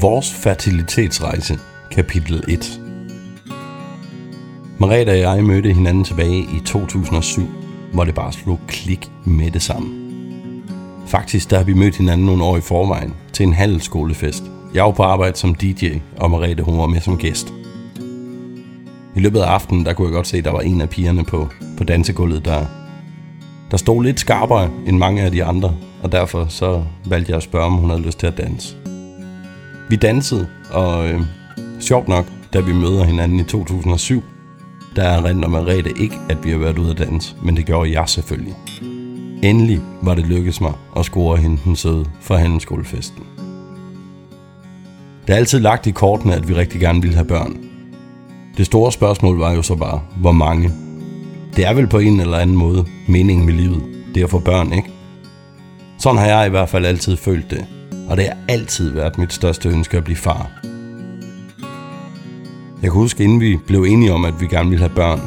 Vores fertilitetsrejse, kapitel 1. Marita og jeg mødte hinanden tilbage i 2007, hvor det bare slog klik med det samme. Faktisk der har vi mødt hinanden nogle år i forvejen til en handelsskolefest. Jeg var på arbejde som DJ, og Marita hun var med som gæst. I løbet af aftenen, der kunne jeg godt se, at der var en af pigerne på, på dansegulvet, der, der stod lidt skarpere end mange af de andre, og derfor så valgte jeg at spørge, om hun havde lyst til at danse. Vi dansede, og øh, sjovt nok, da vi møder hinanden i 2007, der erindrer Merete ikke, at vi har været ude at danse, men det gjorde jeg selvfølgelig. Endelig var det lykkedes mig at score hende den søde for handelsskolefesten. Det er altid lagt i kortene, at vi rigtig gerne ville have børn. Det store spørgsmål var jo så bare, hvor mange. Det er vel på en eller anden måde meningen med livet, det at få børn, ikke? Sådan har jeg i hvert fald altid følt det, og det har altid været mit største ønske at blive far. Jeg kan huske, inden vi blev enige om, at vi gerne ville have børn,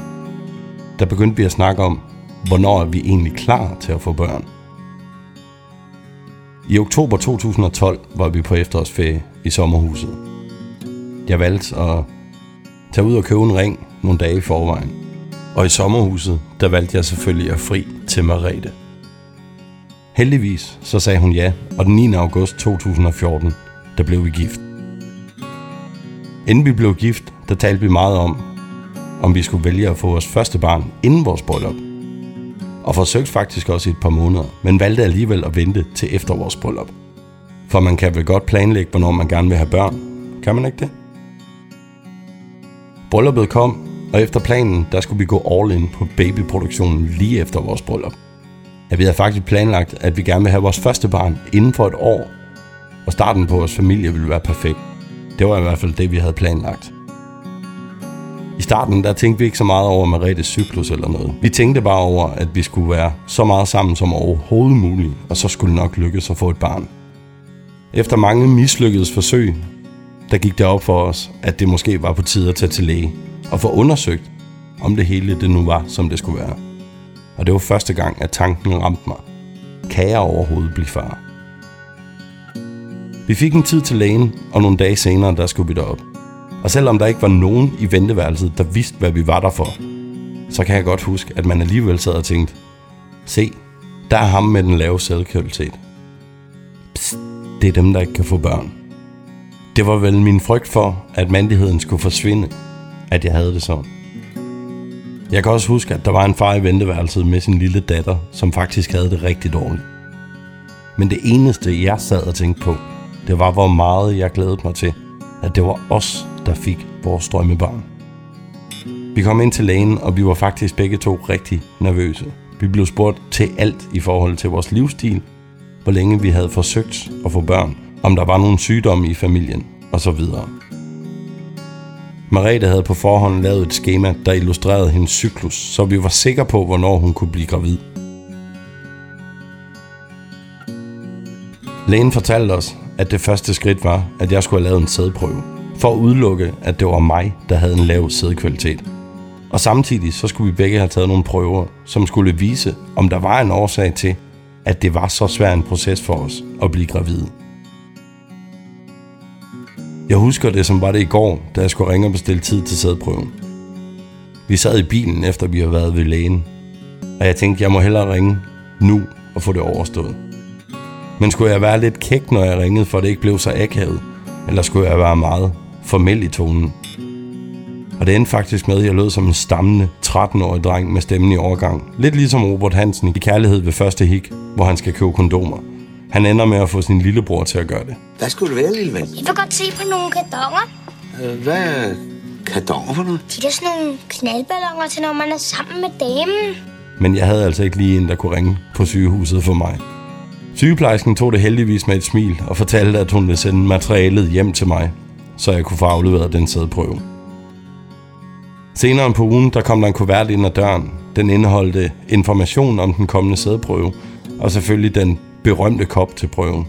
der begyndte vi at snakke om, hvornår er vi egentlig klar til at få børn. I oktober 2012 var vi på efterårsferie i sommerhuset. Jeg valgte at tage ud og købe en ring nogle dage i forvejen. Og i sommerhuset, der valgte jeg selvfølgelig at fri til Marete. Heldigvis så sagde hun ja, og den 9. august 2014, der blev vi gift. Inden vi blev gift, der talte vi meget om, om vi skulle vælge at få vores første barn inden vores bryllup. Og forsøgte faktisk også i et par måneder, men valgte alligevel at vente til efter vores bryllup. For man kan vel godt planlægge, hvornår man gerne vil have børn. Kan man ikke det? Brylluppet kom, og efter planen, der skulle vi gå all in på babyproduktionen lige efter vores bryllup at vi havde faktisk planlagt, at vi gerne ville have vores første barn inden for et år, og starten på vores familie ville være perfekt. Det var i hvert fald det, vi havde planlagt. I starten, der tænkte vi ikke så meget over Maretes cyklus eller noget. Vi tænkte bare over, at vi skulle være så meget sammen som overhovedet muligt, og så skulle det nok lykkes at få et barn. Efter mange mislykkedes forsøg, der gik det op for os, at det måske var på tide at tage til læge og få undersøgt, om det hele det nu var, som det skulle være. Og det var første gang, at tanken ramte mig. Kan jeg overhovedet blive far? Vi fik en tid til lægen, og nogle dage senere, der skulle vi derop. Og selvom der ikke var nogen i venteværelset, der vidste, hvad vi var der for, så kan jeg godt huske, at man alligevel sad og tænkte, se, der er ham med den lave sædkvalitet. Psst, det er dem, der ikke kan få børn. Det var vel min frygt for, at mandigheden skulle forsvinde, at jeg havde det sådan. Jeg kan også huske, at der var en far i venteværelset med sin lille datter, som faktisk havde det rigtig dårligt. Men det eneste, jeg sad og tænkte på, det var, hvor meget jeg glædede mig til, at det var os, der fik vores drømmebarn. Vi kom ind til lægen, og vi var faktisk begge to rigtig nervøse. Vi blev spurgt til alt i forhold til vores livsstil, hvor længe vi havde forsøgt at få børn, om der var nogle sygdomme i familien osv. Marete havde på forhånd lavet et schema, der illustrerede hendes cyklus, så vi var sikre på, hvornår hun kunne blive gravid. Lægen fortalte os, at det første skridt var, at jeg skulle have lavet en sædprøve, for at udelukke, at det var mig, der havde en lav sædkvalitet. Og samtidig så skulle vi begge have taget nogle prøver, som skulle vise, om der var en årsag til, at det var så svær en proces for os at blive gravide. Jeg husker det, som var det i går, da jeg skulle ringe og bestille tid til sædprøven. Vi sad i bilen, efter vi havde været ved lægen. Og jeg tænkte, jeg må hellere ringe nu og få det overstået. Men skulle jeg være lidt kæk, når jeg ringede, for det ikke blev så akavet? Eller skulle jeg være meget formel i tonen? Og det endte faktisk med, at jeg lød som en stammende 13-årig dreng med stemmen i overgang. Lidt ligesom Robert Hansen i Kærlighed ved første hik, hvor han skal købe kondomer. Han ender med at få sin lillebror til at gøre det. Hvad skulle det være, lille ven? Jeg vil godt se på nogle kardonger. Øh, Hvad er kardonger for noget? De er sådan nogle knaldballoner til, når man er sammen med damen. Men jeg havde altså ikke lige en, der kunne ringe på sygehuset for mig. Sygeplejersken tog det heldigvis med et smil og fortalte, at hun ville sende materialet hjem til mig, så jeg kunne få afleveret den sædprøve. Senere på ugen, der kom der en kuvert ind ad døren. Den indeholdte information om den kommende sædprøve, og selvfølgelig den berømte kop til prøven.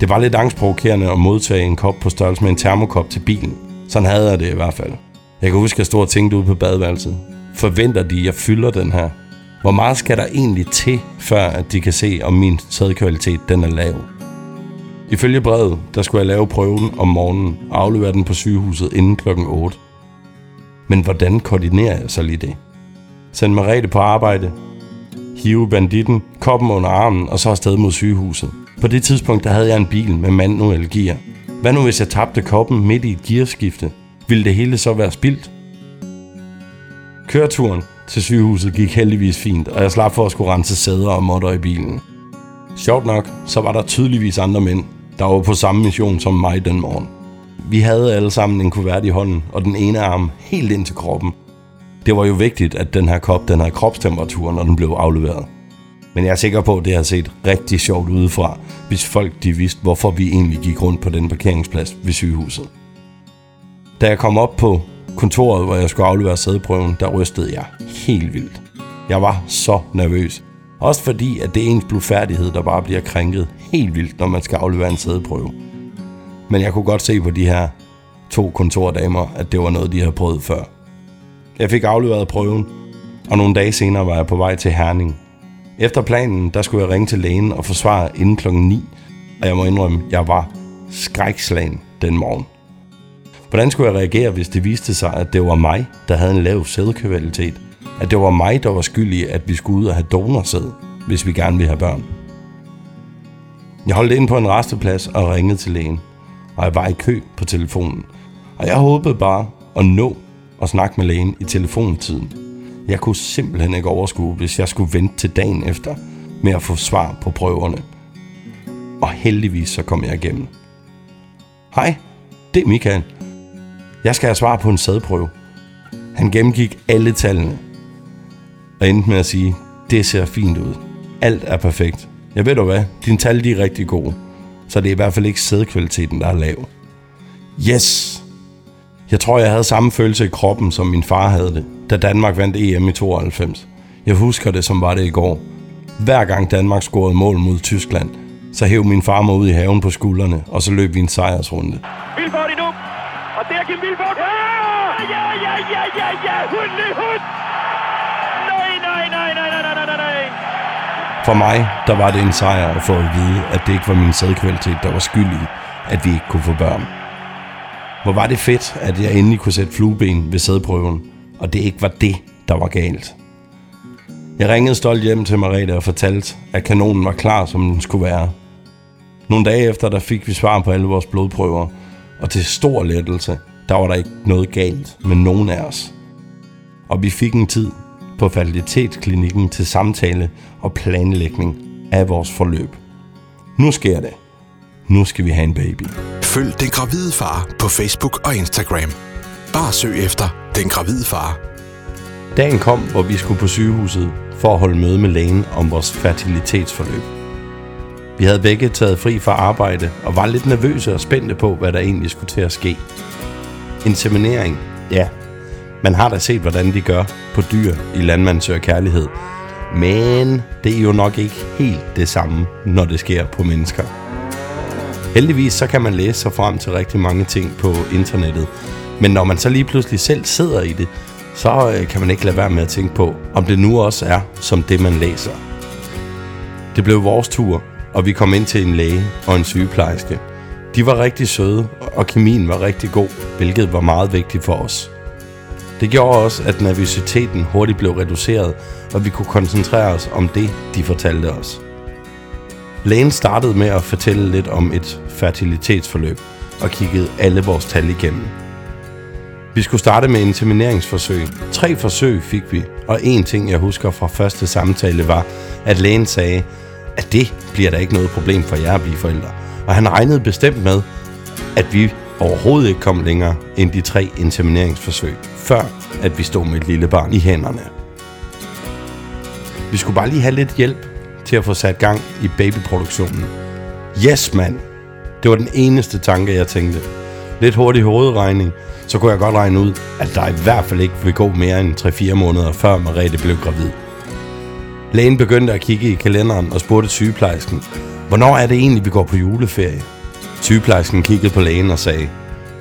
Det var lidt angstprovokerende at modtage en kop på størrelse med en termokop til bilen. Sådan havde jeg det i hvert fald. Jeg kan huske, at jeg stod og tænkte ude på badeværelset. Forventer de, at jeg fylder den her? Hvor meget skal der egentlig til, før at de kan se, om min sædkvalitet den er lav? Ifølge brevet, der skulle jeg lave prøven om morgenen og aflevere den på sygehuset inden klokken 8. Men hvordan koordinerer jeg så lige det? Send Merete på arbejde, hive banditten, koppen under armen og så afsted mod sygehuset. På det tidspunkt der havde jeg en bil med manuel gear. Hvad nu hvis jeg tabte koppen midt i et gearskifte? Ville det hele så være spildt? Køreturen til sygehuset gik heldigvis fint, og jeg slap for at skulle rense sæder og modder i bilen. Sjovt nok, så var der tydeligvis andre mænd, der var på samme mission som mig den morgen. Vi havde alle sammen en kuvert i hånden, og den ene arm helt ind til kroppen. Det var jo vigtigt, at den her kop den havde kropstemperatur, når den blev afleveret. Men jeg er sikker på, at det har set rigtig sjovt udefra, hvis folk de vidste, hvorfor vi egentlig gik rundt på den parkeringsplads ved sygehuset. Da jeg kom op på kontoret, hvor jeg skulle aflevere sædeprøven, der rystede jeg helt vildt. Jeg var så nervøs. Også fordi, at det er ens blodfærdighed, der bare bliver krænket helt vildt, når man skal aflevere en sædeprøve. Men jeg kunne godt se på de her to kontordamer, at det var noget, de havde prøvet før. Jeg fik afleveret prøven, og nogle dage senere var jeg på vej til Herning. Efter planen, der skulle jeg ringe til lægen og forsvare inden klokken 9, og jeg må indrømme, at jeg var skrækslagen den morgen. Hvordan skulle jeg reagere, hvis det viste sig, at det var mig, der havde en lav sædkvalitet? At det var mig, der var skyld i, at vi skulle ud og have donorsæd, hvis vi gerne ville have børn? Jeg holdt ind på en resteplads og ringede til lægen, og jeg var i kø på telefonen. Og jeg håbede bare at nå og snakke med lægen i telefontiden. Jeg kunne simpelthen ikke overskue, hvis jeg skulle vente til dagen efter med at få svar på prøverne. Og heldigvis så kom jeg igennem. Hej, det er Michael. Jeg skal have svar på en sædprøve. Han gennemgik alle tallene og endte med at sige, det ser fint ud. Alt er perfekt. Jeg ved du hvad, dine tal de er rigtig gode, så det er i hvert fald ikke sædkvaliteten, der er lav. Yes! Jeg tror, jeg havde samme følelse i kroppen, som min far havde det, da Danmark vandt EM i 92. Jeg husker det, som var det i går. Hver gang Danmark scorede mål mod Tyskland, så hævde min far mig ud i haven på skuldrene, og så løb vi en sejrsrunde. Vilfort endnu. Og der Kim Vilfort. Ja! Ja, ja, ja, ja, ja. Hund hund. Nej, nej, nej, nej, nej, nej, nej, nej. For mig, der var det en sejr at få at vide, at det ikke var min sædkvalitet, der var skyld i, at vi ikke kunne få børn. Hvor var det fedt, at jeg endelig kunne sætte flueben ved sædprøven, og det ikke var det, der var galt. Jeg ringede stolt hjem til Marete og fortalte, at kanonen var klar, som den skulle være. Nogle dage efter, der fik vi svar på alle vores blodprøver, og til stor lettelse, der var der ikke noget galt med nogen af os. Og vi fik en tid på fertilitetsklinikken til samtale og planlægning af vores forløb. Nu sker det. Nu skal vi have en baby. Følg Den Gravide Far på Facebook og Instagram. Bare søg efter Den Gravide Far. Dagen kom, hvor vi skulle på sygehuset for at holde møde med lægen om vores fertilitetsforløb. Vi havde begge taget fri fra arbejde og var lidt nervøse og spændte på, hvad der egentlig skulle til at ske. Inseminering, ja. Man har da set, hvordan de gør på dyr i Landmandsør Kærlighed. Men det er jo nok ikke helt det samme, når det sker på mennesker. Heldigvis så kan man læse sig frem til rigtig mange ting på internettet. Men når man så lige pludselig selv sidder i det, så øh, kan man ikke lade være med at tænke på, om det nu også er som det, man læser. Det blev vores tur, og vi kom ind til en læge og en sygeplejerske. De var rigtig søde, og kemien var rigtig god, hvilket var meget vigtigt for os. Det gjorde også, at nervøsiteten hurtigt blev reduceret, og vi kunne koncentrere os om det, de fortalte os. Lægen startede med at fortælle lidt om et fertilitetsforløb og kiggede alle vores tal igennem. Vi skulle starte med insemineringsforsøg. Tre forsøg fik vi, og en ting, jeg husker fra første samtale, var, at lægen sagde, at det bliver der ikke noget problem for jer at blive forældre. Og han regnede bestemt med, at vi overhovedet ikke kom længere end de tre insemineringsforsøg, før at vi stod med et lille barn i hænderne. Vi skulle bare lige have lidt hjælp til at få sat gang i babyproduktionen. Yes, mand! Det var den eneste tanke, jeg tænkte. Lidt hurtig hovedregning, så kunne jeg godt regne ud, at der i hvert fald ikke vil gå mere end 3-4 måneder, før Marete blev gravid. Lægen begyndte at kigge i kalenderen og spurgte sygeplejersken, hvornår er det egentlig, vi går på juleferie? Sygeplejersken kiggede på lægen og sagde,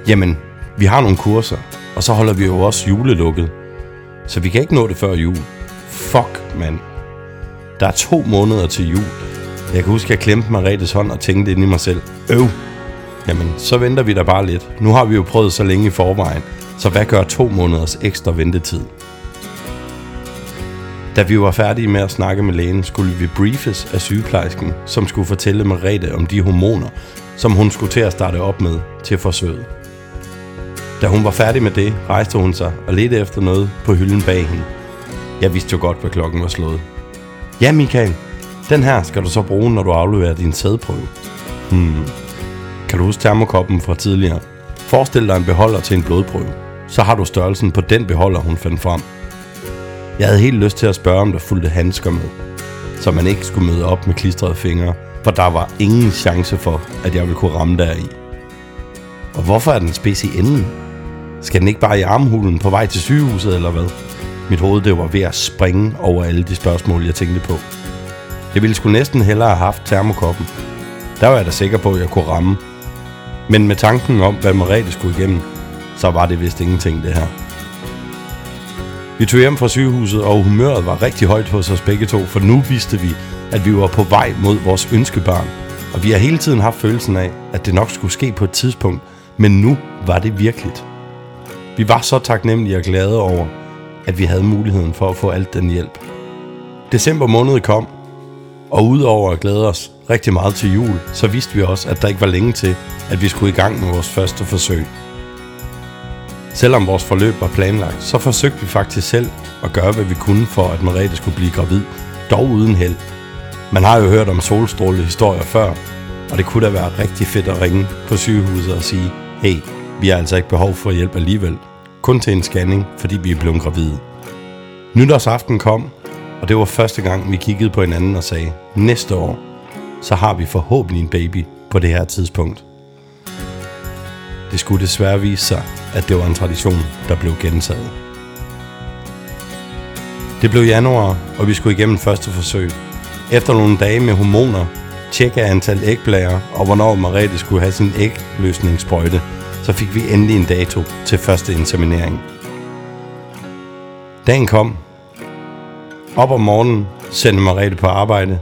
jamen, vi har nogle kurser, og så holder vi jo også julelukket. Så vi kan ikke nå det før jul. Fuck, mand. Der er to måneder til jul. Jeg kan huske, at jeg klemte Maretes hånd og tænkte ind i mig selv. Øv! Jamen, så venter vi da bare lidt. Nu har vi jo prøvet så længe i forvejen, så hvad gør to måneders ekstra ventetid? Da vi var færdige med at snakke med lægen, skulle vi briefes af sygeplejersken, som skulle fortælle Marete om de hormoner, som hun skulle til at starte op med til forsøget. Da hun var færdig med det, rejste hun sig og ledte efter noget på hylden bag hende. Jeg vidste jo godt, hvad klokken var slået. Ja, Michael, den her skal du så bruge, når du afleverer din sædprøve. Hmm. Kan du huske termokoppen fra tidligere? Forestil dig en beholder til en blodprøve. Så har du størrelsen på den beholder, hun fandt frem. Jeg havde helt lyst til at spørge, om der fulgte handsker med, så man ikke skulle møde op med klistrede fingre, for der var ingen chance for, at jeg ville kunne ramme deri. Og hvorfor er den spids i enden? Skal den ikke bare i armhulen på vej til sygehuset, eller hvad? Mit hoved det var ved at springe over alle de spørgsmål, jeg tænkte på. Jeg ville sgu næsten hellere have haft termokoppen. Der var jeg da sikker på, at jeg kunne ramme. Men med tanken om, hvad Merete skulle igennem, så var det vist ingenting det her. Vi tog hjem fra sygehuset, og humøret var rigtig højt hos os begge to, for nu vidste vi, at vi var på vej mod vores ønskebarn. Og vi har hele tiden haft følelsen af, at det nok skulle ske på et tidspunkt, men nu var det virkeligt. Vi var så taknemmelige og glade over, at vi havde muligheden for at få alt den hjælp. December måned kom, og udover at glæde os rigtig meget til jul, så vidste vi også, at der ikke var længe til, at vi skulle i gang med vores første forsøg. Selvom vores forløb var planlagt, så forsøgte vi faktisk selv at gøre, hvad vi kunne for, at Merete skulle blive gravid, dog uden held. Man har jo hørt om solstråle historier før, og det kunne da være rigtig fedt at ringe på sygehuset og sige, hey, vi har altså ikke behov for hjælp alligevel. Kun til en scanning, fordi vi er blevet gravide. Nytårsaften kom, og det var første gang, vi kiggede på hinanden og sagde, næste år, så har vi forhåbentlig en baby på det her tidspunkt. Det skulle desværre vise sig, at det var en tradition, der blev gentaget. Det blev januar, og vi skulle igennem første forsøg. Efter nogle dage med hormoner, tjekke antal ægblærer og hvornår Marete skulle have sin ægløsningssprøjte, så fik vi endelig en dato til første inseminering. Dagen kom. Op om morgenen sendte Marete på arbejde.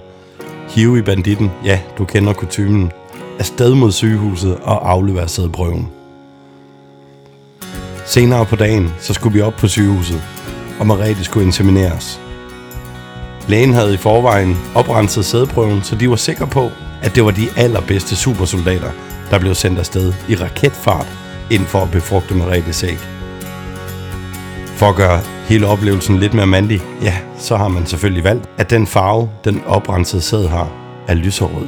Hive i banditten, ja, du kender kutumen. Afsted mod sygehuset og aflevere sædprøven. Senere på dagen, så skulle vi op på sygehuset, og Marete skulle insemineres. Lægen havde i forvejen oprenset sædprøven, så de var sikre på, at det var de allerbedste supersoldater, der blev sendt afsted i raketfart ind for at befrugte Merethes æg. For at gøre hele oplevelsen lidt mere mandig, ja, så har man selvfølgelig valgt, at den farve, den oprensede sæd har, er lyserød.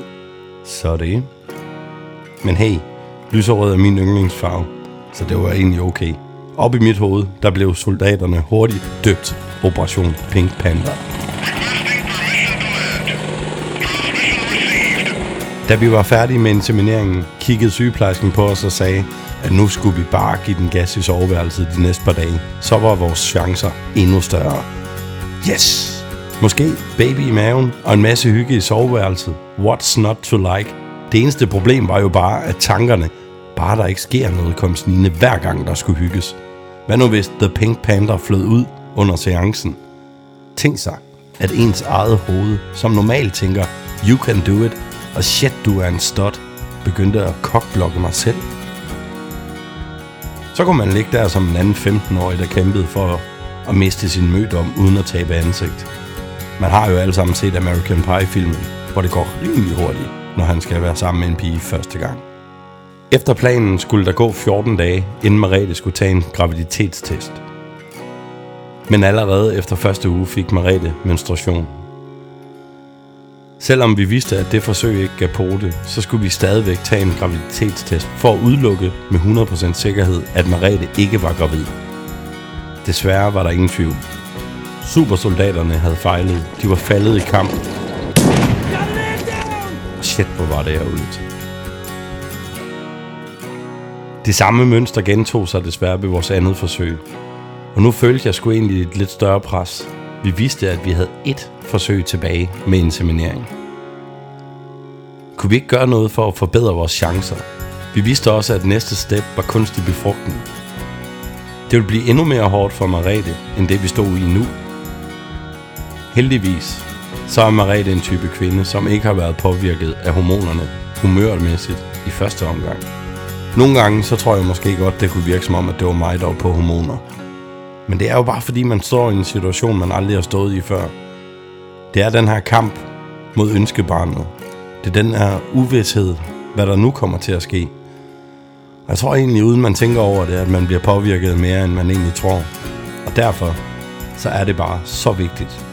Så det. Men hey, lyserød er min yndlingsfarve, så det var egentlig okay. Op i mit hoved, der blev soldaterne hurtigt døbt Operation Pink Panther. Da vi var færdige med insemineringen, kiggede sygeplejersken på os og sagde, at nu skulle vi bare give den gas i soveværelset de næste par dage. Så var vores chancer endnu større. Yes! Måske baby i maven og en masse hygge i soveværelset. What's not to like? Det eneste problem var jo bare, at tankerne, bare der ikke sker noget, kom snigende hver gang, der skulle hygges. Hvad nu hvis The Pink Panther flød ud under seancen? Tænk sig, at ens eget hoved, som normalt tænker, you can do it, og shit, du er en stot, begyndte at kokblokke mig selv. Så kunne man ligge der som en anden 15-årig, der kæmpede for at miste sin mødom uden at tabe ansigt. Man har jo alle sammen set American Pie-filmen, hvor det går rimelig hurtigt, når han skal være sammen med en pige første gang. Efter planen skulle der gå 14 dage, inden Marete skulle tage en graviditetstest. Men allerede efter første uge fik Marete menstruation. Selvom vi vidste, at det forsøg ikke gav pote, så skulle vi stadigvæk tage en graviditetstest for at udelukke med 100% sikkerhed, at Marete ikke var gravid. Desværre var der ingen tvivl. Supersoldaterne havde fejlet. De var faldet i kamp. Shit, hvor var det ærgerligt. Det samme mønster gentog sig desværre ved vores andet forsøg. Og nu følte jeg sgu egentlig et lidt større pres. Vi vidste, at vi havde ét forsøg tilbage med inseminering. Kunne vi ikke gøre noget for at forbedre vores chancer? Vi vidste også, at næste step var kunstig befrugtning. Det ville blive endnu mere hårdt for Marete, end det vi stod i nu. Heldigvis, så er Marete en type kvinde, som ikke har været påvirket af hormonerne humørmæssigt i første omgang. Nogle gange, så tror jeg måske godt, det kunne virke som om, at det var mig, der var på hormoner. Men det er jo bare fordi, man står i en situation, man aldrig har stået i før. Det er den her kamp mod ønskebarnet. Det er den her uvidshed, hvad der nu kommer til at ske. Og jeg tror egentlig, uden man tænker over det, at man bliver påvirket mere, end man egentlig tror. Og derfor, så er det bare så vigtigt,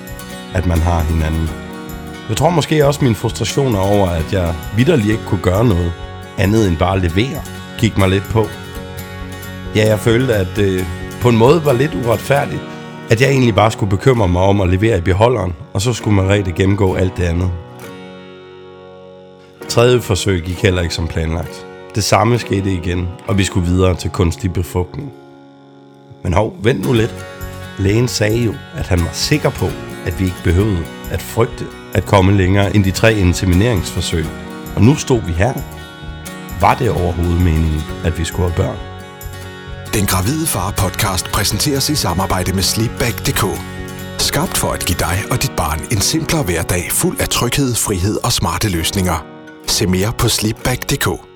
at man har hinanden. Jeg tror måske også min frustration over, at jeg vidderlig ikke kunne gøre noget andet end bare levere, gik mig lidt på. Ja, jeg følte, at det på en måde var lidt uretfærdigt, at jeg egentlig bare skulle bekymre mig om at levere i beholderen, og så skulle man gennemgå alt det andet. Tredje forsøg gik heller ikke som planlagt. Det samme skete igen, og vi skulle videre til kunstig befrugtning. Men hov, vent nu lidt. Lægen sagde jo, at han var sikker på, at vi ikke behøvede at frygte at komme længere end de tre insemineringsforsøg. Og nu stod vi her. Var det overhovedet meningen, at vi skulle have børn? Den Gravide Far podcast præsenteres i samarbejde med Sleepback.dk. Skabt for at give dig og dit barn en simplere hverdag fuld af tryghed, frihed og smarte løsninger. Se mere på Sleepback.dk.